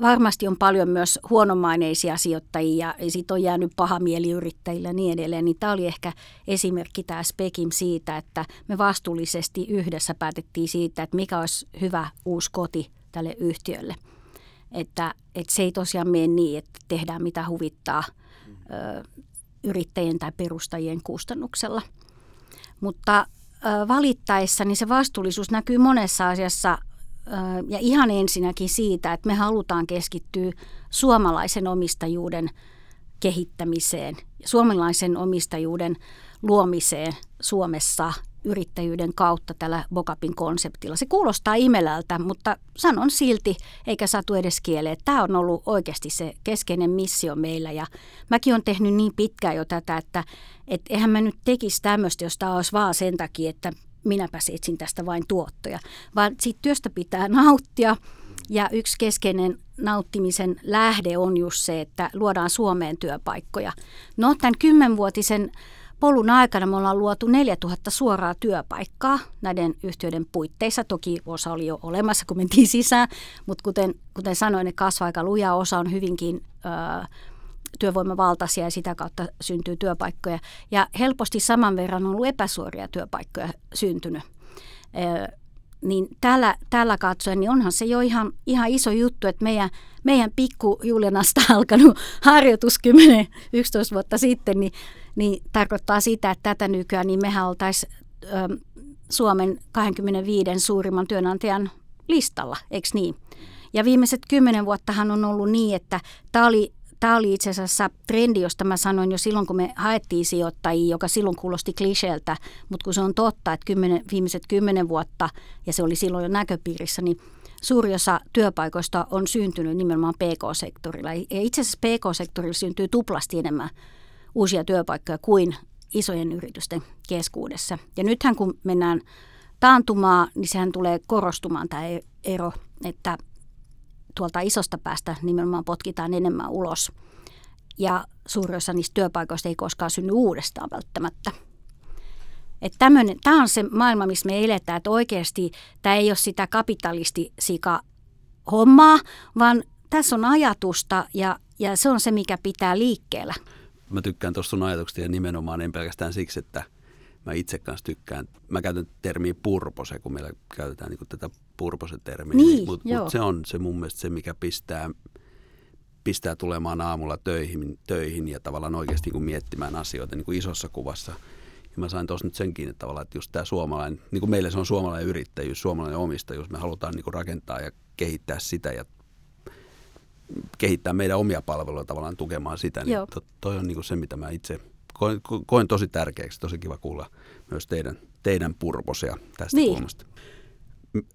varmasti on paljon myös huonomaineisia sijoittajia ja sitten on jäänyt paha mieli yrittäjillä ja niin edelleen. Niin tämä oli ehkä esimerkki tämä Spekim siitä, että me vastuullisesti yhdessä päätettiin siitä, että mikä olisi hyvä uusi koti tälle yhtiölle. Että, että se ei tosiaan mene niin, että tehdään mitä huvittaa ö, yrittäjien tai perustajien kustannuksella. Mutta valittaessa niin se vastuullisuus näkyy monessa asiassa ja ihan ensinnäkin siitä, että me halutaan keskittyä suomalaisen omistajuuden kehittämiseen, suomalaisen omistajuuden luomiseen Suomessa yrittäjyyden kautta tällä Bokapin konseptilla. Se kuulostaa imelältä, mutta sanon silti, eikä satu edes kieleen, tämä on ollut oikeasti se keskeinen missio meillä. Ja mäkin olen tehnyt niin pitkään jo tätä, että et eihän mä nyt tekisi tämmöistä, jos tämä olisi vaan sen takia, että minäpä etsin tästä vain tuottoja, vaan siitä työstä pitää nauttia. Ja yksi keskeinen nauttimisen lähde on just se, että luodaan Suomeen työpaikkoja. No tämän kymmenvuotisen polun aikana me ollaan luotu 4000 suoraa työpaikkaa näiden yhtiöiden puitteissa. Toki osa oli jo olemassa, kun mentiin sisään, mutta kuten, kuten sanoin, ne kasvaa aika luja. Osa on hyvinkin ö, työvoimavaltaisia ja sitä kautta syntyy työpaikkoja. Ja helposti saman verran on ollut epäsuoria työpaikkoja syntynyt. niin tällä, tällä katsoen, niin onhan se jo ihan, ihan iso juttu, että meidän, meidän pikku Julianasta alkanut harjoitus 10-11 vuotta sitten, niin, niin tarkoittaa sitä, että tätä nykyään niin mehän oltaisiin Suomen 25 suurimman työnantajan listalla, eikö niin? Ja viimeiset kymmenen vuottahan on ollut niin, että tämä oli tämä oli itse asiassa trendi, josta mä sanoin jo silloin, kun me haettiin sijoittajia, joka silloin kuulosti kliseeltä, mutta kun se on totta, että kymmenen, viimeiset kymmenen vuotta, ja se oli silloin jo näköpiirissä, niin suuri osa työpaikoista on syntynyt nimenomaan PK-sektorilla. Ja itse asiassa PK-sektorilla syntyy tuplasti enemmän uusia työpaikkoja kuin isojen yritysten keskuudessa. Ja nythän kun mennään taantumaan, niin sehän tulee korostumaan tämä e- ero, että tuolta isosta päästä nimenomaan potkitaan enemmän ulos. Ja suurin osa niistä työpaikoista ei koskaan synny uudestaan välttämättä. Tämä on se maailma, missä me eletään, että oikeasti tämä ei ole sitä kapitalistisika hommaa, vaan tässä on ajatusta ja, ja se on se, mikä pitää liikkeellä. Mä tykkään tuosta sun ajatuksesta ja nimenomaan en pelkästään siksi, että mä itse kanssa tykkään, mä käytän termiä purpose, kun meillä käytetään niin tätä purpose-termiä. Niin, Mutta mut se on se mun mielestä se, mikä pistää, pistää tulemaan aamulla töihin, töihin ja tavallaan oikeasti niin kuin miettimään asioita niin kuin isossa kuvassa. Ja mä sain tuossa nyt senkin, että tavallaan, että just tämä suomalainen, niin kuin meille se on suomalainen yrittäjyys, suomalainen omistajuus, me halutaan niin kuin rakentaa ja kehittää sitä ja kehittää meidän omia palveluja tavallaan tukemaan sitä, niin to, toi on niin kuin se, mitä mä itse koen, koen tosi tärkeäksi. Tosi kiva kuulla myös teidän, teidän purposia tästä niin. kulmasta.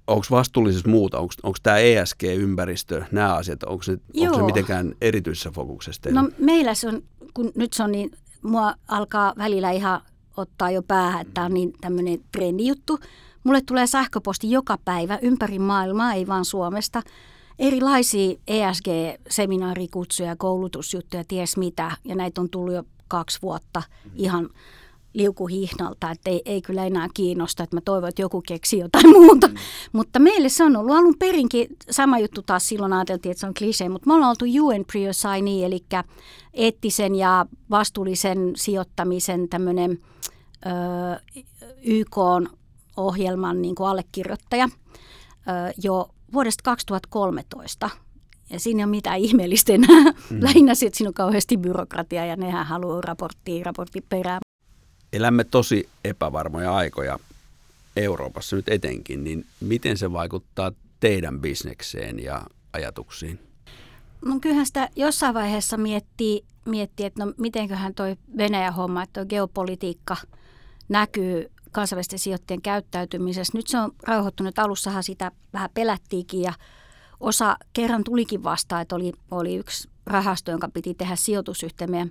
Onko vastuullisessa muuta? Onko tämä ESG-ympäristö, nämä asiat, onko se, onko se mitenkään erityisessä fokuksessa teillä? No meillä se on, kun nyt se on niin, mua alkaa välillä ihan ottaa jo päähän, että tämä on niin tämmöinen trendijuttu. Mulle tulee sähköposti joka päivä ympäri maailmaa, ei vaan Suomesta, erilaisia ESG-seminaarikutsuja, koulutusjuttuja, ties mitä, ja näitä on tullut jo kaksi vuotta ihan liukuhihnalta, että ei, ei kyllä enää kiinnosta, että mä toivon, että joku keksi jotain muuta. Mm. Mutta meille se on ollut alun perinkin, sama juttu taas silloin ajateltiin, että se on klisee, mutta me ollaan oltu UN Priosini, eli eettisen ja vastuullisen sijoittamisen tämmöinen YK-ohjelman niin kuin allekirjoittaja ö, jo vuodesta 2013. Ja siinä ei ole mitään ihmeellistä enää. Mm. Lähinnä se, että siinä on kauheasti byrokratia ja nehän haluaa raporttia raportti perään. Elämme tosi epävarmoja aikoja Euroopassa nyt etenkin, niin miten se vaikuttaa teidän bisnekseen ja ajatuksiin? No kyllähän sitä jossain vaiheessa miettii, miettii että no mitenköhän toi Venäjän homma, että toi geopolitiikka näkyy kansainvälisten sijoittajien käyttäytymisessä. Nyt se on rauhoittunut. Alussahan sitä vähän pelättiinkin ja osa kerran tulikin vastaan, että oli, oli yksi rahasto, jonka piti tehdä sijoitusyhteen meidän,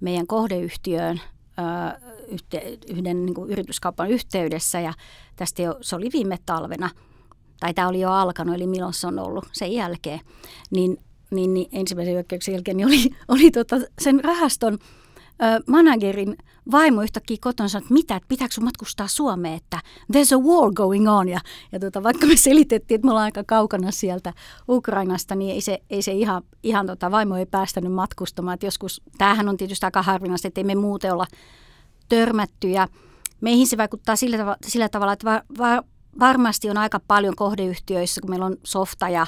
meidän kohdeyhtiöön yhte, yhden niin kuin yrityskaupan yhteydessä. Ja tästä jo, se oli viime talvena, tai tämä oli jo alkanut, eli milloin se on ollut sen jälkeen, niin, niin, niin ensimmäisen hyökkäyksen jälkeen niin oli, oli tota sen rahaston managerin vaimo yhtäkkiä kotona sanoi, että mitä, että pitääkö sun matkustaa Suomeen, että there's a war going on. Ja, ja tota, vaikka me selitettiin, että me ollaan aika kaukana sieltä Ukrainasta, niin ei se, ei se ihan, ihan tota, vaimo ei päästänyt matkustamaan. Että joskus, tämähän on tietysti aika harvinaista, että ei me muuten olla törmätty. Ja meihin se vaikuttaa sillä, tav- sillä tavalla, että va- va- varmasti on aika paljon kohdeyhtiöissä, kun meillä on softa ja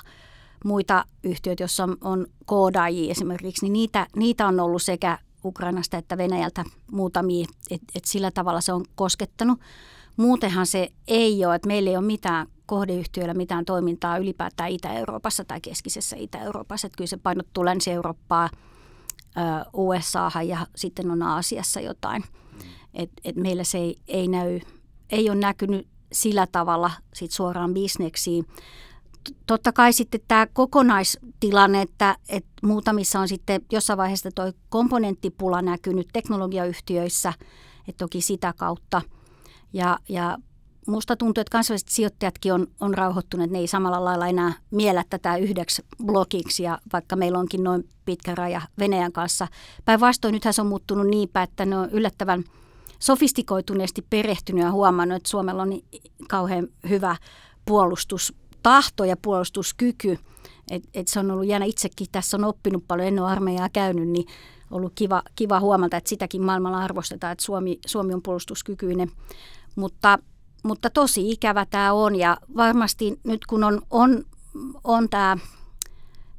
muita yhtiöitä, joissa on, on koodaajia esimerkiksi, niin niitä, niitä on ollut sekä Ukrainasta että Venäjältä muutamia, että et sillä tavalla se on koskettanut. Muutenhan se ei ole, että meillä ei ole mitään kohdeyhtiöillä mitään toimintaa ylipäätään Itä-Euroopassa tai keskisessä Itä-Euroopassa. Että kyllä se painottuu Länsi-Eurooppaa, USAhan ja sitten on Aasiassa jotain. Et, et meillä se ei, ei, näy, ei ole näkynyt sillä tavalla sit suoraan bisneksiin totta kai sitten tämä kokonaistilanne, että, että muutamissa on sitten jossain vaiheessa tuo komponenttipula näkynyt teknologiayhtiöissä, että toki sitä kautta. Ja, ja musta tuntuu, että kansainväliset sijoittajatkin on, on rauhoittuneet, ne ei samalla lailla enää miellä tätä yhdeksi blogiksi, ja vaikka meillä onkin noin pitkä raja Venäjän kanssa. Päinvastoin nythän se on muuttunut niinpä, että ne on yllättävän sofistikoituneesti perehtynyt ja huomannut, että Suomella on niin kauhean hyvä puolustus tahto ja puolustuskyky. Et, et se on ollut jännä itsekin, tässä on oppinut paljon, en ole armeijaa käynyt, niin ollut kiva, kiva huomata, että sitäkin maailmalla arvostetaan, että Suomi, Suomi on puolustuskykyinen. Mutta, mutta tosi ikävä tämä on ja varmasti nyt kun on, on, on tämä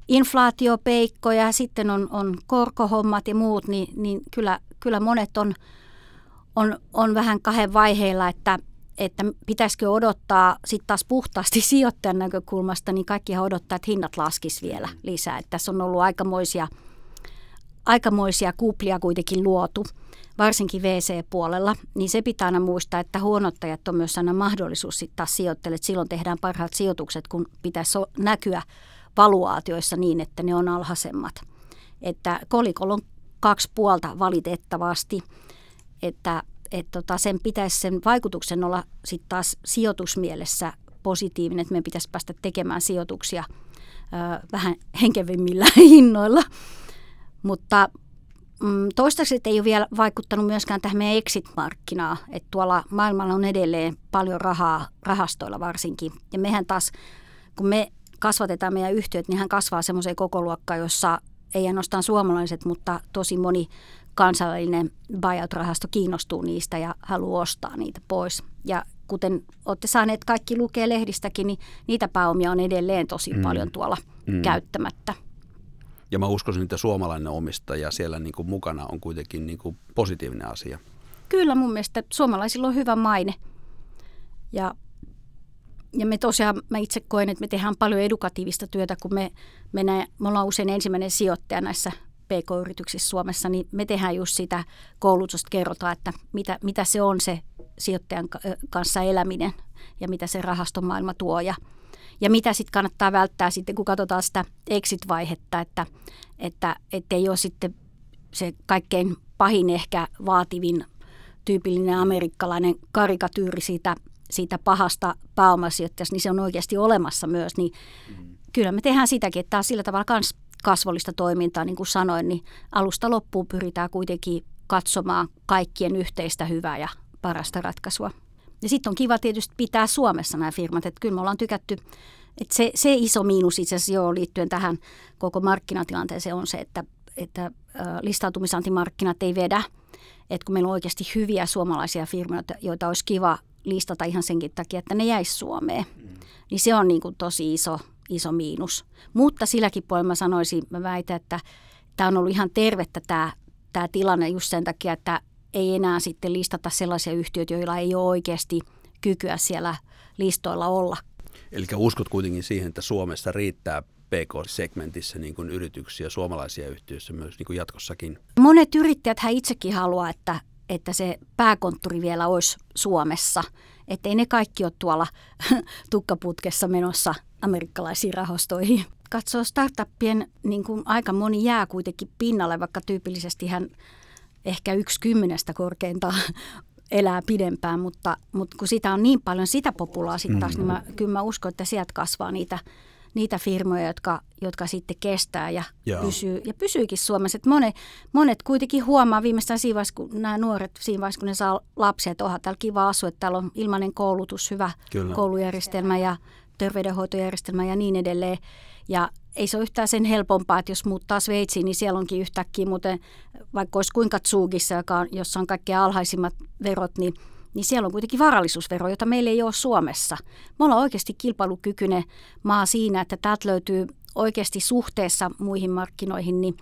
inflaatiopeikko ja sitten on, on korkohommat ja muut, niin, niin kyllä, kyllä monet on, on, on vähän kahden vaiheilla, että – että pitäisikö odottaa sitten taas puhtaasti sijoittajan näkökulmasta, niin kaikkihan odottaa, että hinnat laskis vielä lisää. Että tässä on ollut aikamoisia, aikamoisia kuplia kuitenkin luotu, varsinkin VC-puolella, niin se pitää aina muistaa, että huonottajat on myös aina mahdollisuus sitten taas sijoitteille, että silloin tehdään parhaat sijoitukset, kun pitäisi näkyä valuaatioissa niin, että ne on alhaisemmat. Että kolikolla on kaksi puolta valitettavasti. että et tota, sen pitäisi sen vaikutuksen olla sitten taas sijoitusmielessä positiivinen, että meidän pitäisi päästä tekemään sijoituksia ö, vähän henkevimmillä hinnoilla. Mutta mm, toistaiseksi ei ole vielä vaikuttanut myöskään tähän meidän exit-markkinaan, että tuolla maailmalla on edelleen paljon rahaa, rahastoilla varsinkin. Ja mehän taas, kun me kasvatetaan meidän yhtiöt, niin hän kasvaa semmoiseen kokoluokkaan, jossa ei ainoastaan suomalaiset, mutta tosi moni kansainvälinen buyout-rahasto kiinnostuu niistä ja haluaa ostaa niitä pois. Ja kuten olette saaneet kaikki lukea lehdistäkin, niin niitä pääomia on edelleen tosi mm. paljon tuolla mm. käyttämättä. Ja mä uskoisin, että suomalainen omistaja siellä niin kuin mukana on kuitenkin niin kuin positiivinen asia. Kyllä mun mielestä suomalaisilla on hyvä maine. Ja, ja me tosiaan, mä itse koen, että me tehdään paljon edukatiivista työtä, kun me, me, näin, me ollaan usein ensimmäinen sijoittaja näissä PK-yrityksissä Suomessa, niin me tehdään just sitä koulutusta, kerrotaan, että mitä, mitä se on se sijoittajan kanssa eläminen ja mitä se rahastomaailma tuo ja, ja mitä sitten kannattaa välttää sitten, kun katsotaan sitä exit-vaihetta, että, että ei ole sitten se kaikkein pahin ehkä vaativin tyypillinen amerikkalainen karikatyyri siitä, siitä pahasta pääomasijoittajasta, niin se on oikeasti olemassa myös, niin mm. kyllä me tehdään sitäkin, että tämä on sillä tavalla myös kasvollista toimintaa, niin kuin sanoin, niin alusta loppuun pyritään kuitenkin katsomaan kaikkien yhteistä hyvää ja parasta ratkaisua. Ja sitten on kiva tietysti pitää Suomessa nämä firmat, että kyllä me ollaan tykätty, että se, se iso miinus itse asiassa jo liittyen tähän koko markkinatilanteeseen on se, että, että listautumisantimarkkinat ei vedä, että kun meillä on oikeasti hyviä suomalaisia firmoja, joita olisi kiva listata ihan senkin takia, että ne jäisi Suomeen, niin se on niin kuin tosi iso, iso miinus. Mutta silläkin puolella mä sanoisin, mä väitän, että tämä on ollut ihan tervettä tämä, tämä tilanne just sen takia, että ei enää sitten listata sellaisia yhtiöitä, joilla ei ole oikeasti kykyä siellä listoilla olla. Eli uskot kuitenkin siihen, että Suomessa riittää PK-segmentissä niin kuin yrityksiä, suomalaisia yhtiöissä myös niin kuin jatkossakin? Monet yrittäjät hän itsekin haluaa, että, että se pääkonttori vielä olisi Suomessa. Että ei ne kaikki ole tuolla tukkaputkessa menossa amerikkalaisiin rahastoihin. Katsoo startuppien, niin kuin aika moni jää kuitenkin pinnalle, vaikka tyypillisesti hän ehkä yksi kymmenestä korkeinta elää pidempään, mutta, mutta kun sitä on niin paljon sitä populaa sitten taas, mm-hmm. niin mä, kyllä mä uskon, että sieltä kasvaa niitä, niitä firmoja, jotka, jotka sitten kestää ja, pysyy, ja pysyykin Suomessa. Et monet, monet kuitenkin huomaa viimeistään siinä vaiheessa, kun nämä nuoret, siinä vaiheessa, kun ne saa lapsia, että onhan täällä kiva asua, että täällä on ilmainen koulutus, hyvä Kyllä. koulujärjestelmä ja terveydenhoitojärjestelmä ja niin edelleen. Ja ei se ole yhtään sen helpompaa, että jos muuttaa Sveitsiin, niin siellä onkin yhtäkkiä muuten, vaikka olisi kuinka Tsugissa, joka on, jossa on kaikkein alhaisimmat verot, niin, niin siellä on kuitenkin varallisuusvero, jota meillä ei ole Suomessa. Me ollaan oikeasti kilpailukykyinen maa siinä, että täältä löytyy oikeasti suhteessa muihin markkinoihin niin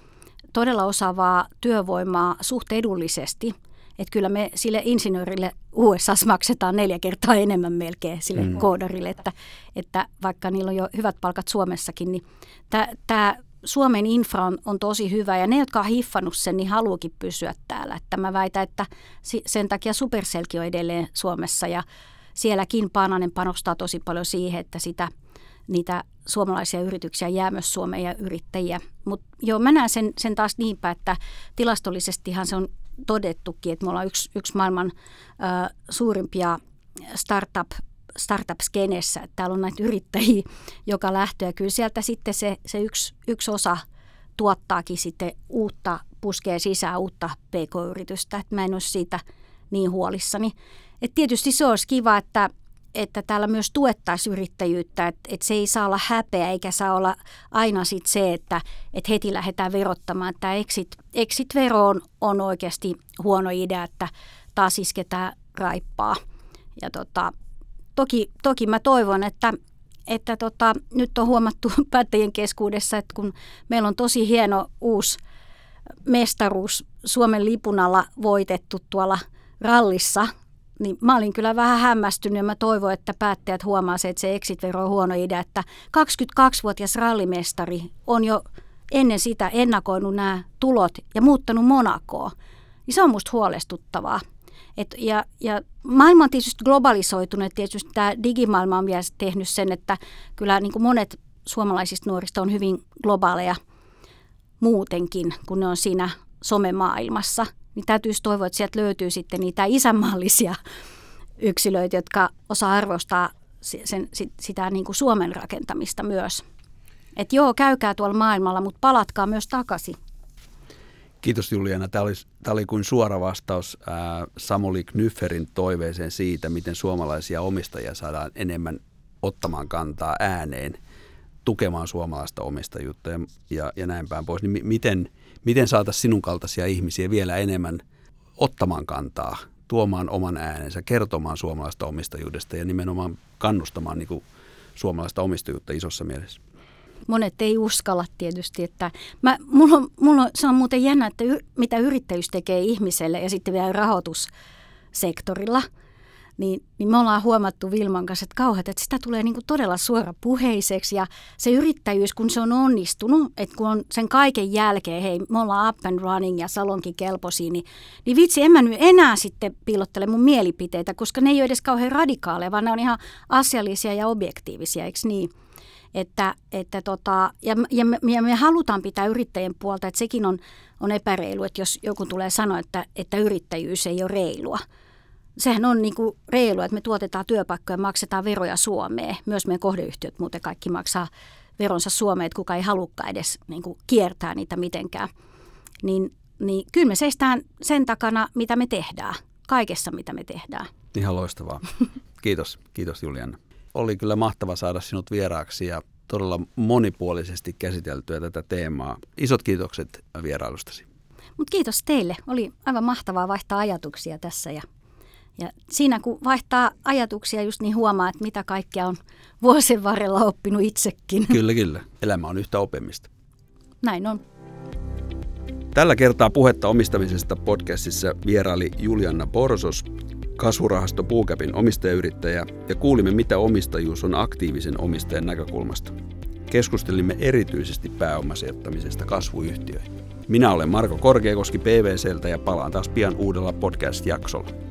todella osaavaa työvoimaa suht edullisesti – että kyllä me sille insinöörille USA maksetaan neljä kertaa enemmän melkein sille mm. koodarille, että, että vaikka niillä on jo hyvät palkat Suomessakin, niin tämä Suomen infra on, on tosi hyvä ja ne, jotka on hiffannut sen, niin haluukin pysyä täällä. Että mä väitän, että sen takia Superselki on edelleen Suomessa ja sielläkin Paananen panostaa tosi paljon siihen, että sitä, niitä suomalaisia yrityksiä jää myös Suomeen ja yrittäjiä. Mutta joo, mä näen sen, sen taas niinpä, että tilastollisestihan se on todettukin, että me ollaan yksi, yksi maailman ö, suurimpia startup startup-skenessä, että täällä on näitä yrittäjiä, joka lähtee. Ja kyllä sieltä sitten se, se yksi, yksi osa tuottaakin sitten uutta, puskee sisään uutta pk-yritystä. Että mä en ole siitä niin huolissani. Et tietysti se olisi kiva, että että täällä myös tuettaisiin yrittäjyyttä, että, että se ei saa olla häpeä eikä saa olla aina sit se, että, että heti lähdetään verottamaan. Tämä exit, exit-vero on, on oikeasti huono idea, että taas isketään raippaa. Ja tota, toki, toki mä toivon, että, että tota, nyt on huomattu päättäjien keskuudessa, että kun meillä on tosi hieno uusi mestaruus Suomen lipun alla voitettu tuolla rallissa – niin mä olin kyllä vähän hämmästynyt ja mä toivon, että päättäjät huomaa se, että se exit-vero on huono idea, että 22-vuotias rallimestari on jo ennen sitä ennakoinut nämä tulot ja muuttanut Monakoa. Niin se on musta huolestuttavaa. Et, ja, ja maailma on tietysti globalisoitunut, tietysti tämä digimaailma on vielä tehnyt sen, että kyllä niin kuin monet suomalaisista nuorista on hyvin globaaleja muutenkin, kun ne on siinä somemaailmassa – niin täytyisi toivoa, että sieltä löytyy sitten niitä isänmaallisia yksilöitä, jotka osaa arvostaa sen, sitä niin kuin Suomen rakentamista myös. Että joo, käykää tuolla maailmalla, mutta palatkaa myös takaisin. Kiitos Juliana. Tämä oli, tämä oli kuin suora vastaus Samuli Knyfferin toiveeseen siitä, miten suomalaisia omistajia saadaan enemmän ottamaan kantaa ääneen, tukemaan suomalaista omistajuutta ja, ja, ja näin päin pois. Niin miten, miten saataisiin sinun kaltaisia ihmisiä vielä enemmän ottamaan kantaa, tuomaan oman äänensä, kertomaan suomalaista omistajuudesta ja nimenomaan kannustamaan niin kuin suomalaista omistajuutta isossa mielessä? monet ei uskalla tietysti. Että mä, mulla on, mulla on, se on muuten jännä, että y, mitä yrittäjyys tekee ihmiselle ja sitten vielä rahoitussektorilla. Niin, niin me ollaan huomattu Vilman kanssa, että kauheat, että sitä tulee niin kuin todella suorapuheiseksi ja se yrittäjyys, kun se on onnistunut, että kun on sen kaiken jälkeen, hei, me ollaan up and running ja salonkin kelpoisia, niin, niin vitsi, en mä nyt enää sitten piilottele mun mielipiteitä, koska ne ei ole edes kauhean radikaaleja, vaan ne on ihan asiallisia ja objektiivisia, eikö niin? Että, että tota, ja, ja, me, ja me halutaan pitää yrittäjien puolta, että sekin on, on epäreilu, että jos joku tulee sanoa, että, että yrittäjyys ei ole reilua. Sehän on niin kuin reilua, että me tuotetaan työpaikkoja ja maksetaan veroja Suomeen. Myös meidän kohdeyhtiöt muuten kaikki maksaa veronsa Suomeen, että kuka ei halukka edes niin kuin kiertää niitä mitenkään. Niin, niin kyllä me seistään sen takana, mitä me tehdään. Kaikessa, mitä me tehdään. Ihan loistavaa. Kiitos, kiitos Juliana oli kyllä mahtava saada sinut vieraaksi ja todella monipuolisesti käsiteltyä tätä teemaa. Isot kiitokset vierailustasi. Mut kiitos teille. Oli aivan mahtavaa vaihtaa ajatuksia tässä ja, ja siinä kun vaihtaa ajatuksia just niin huomaa, että mitä kaikkea on vuosien varrella oppinut itsekin. Kyllä, kyllä. Elämä on yhtä oppimista. Näin on. Tällä kertaa puhetta omistamisesta podcastissa vieraili Julianna Borsos, kasvurahasto Puukäpin omistajayrittäjä ja kuulimme, mitä omistajuus on aktiivisen omistajan näkökulmasta. Keskustelimme erityisesti pääomasijoittamisesta kasvuyhtiöihin. Minä olen Marko Korkeakoski PVCltä ja palaan taas pian uudella podcast-jaksolla.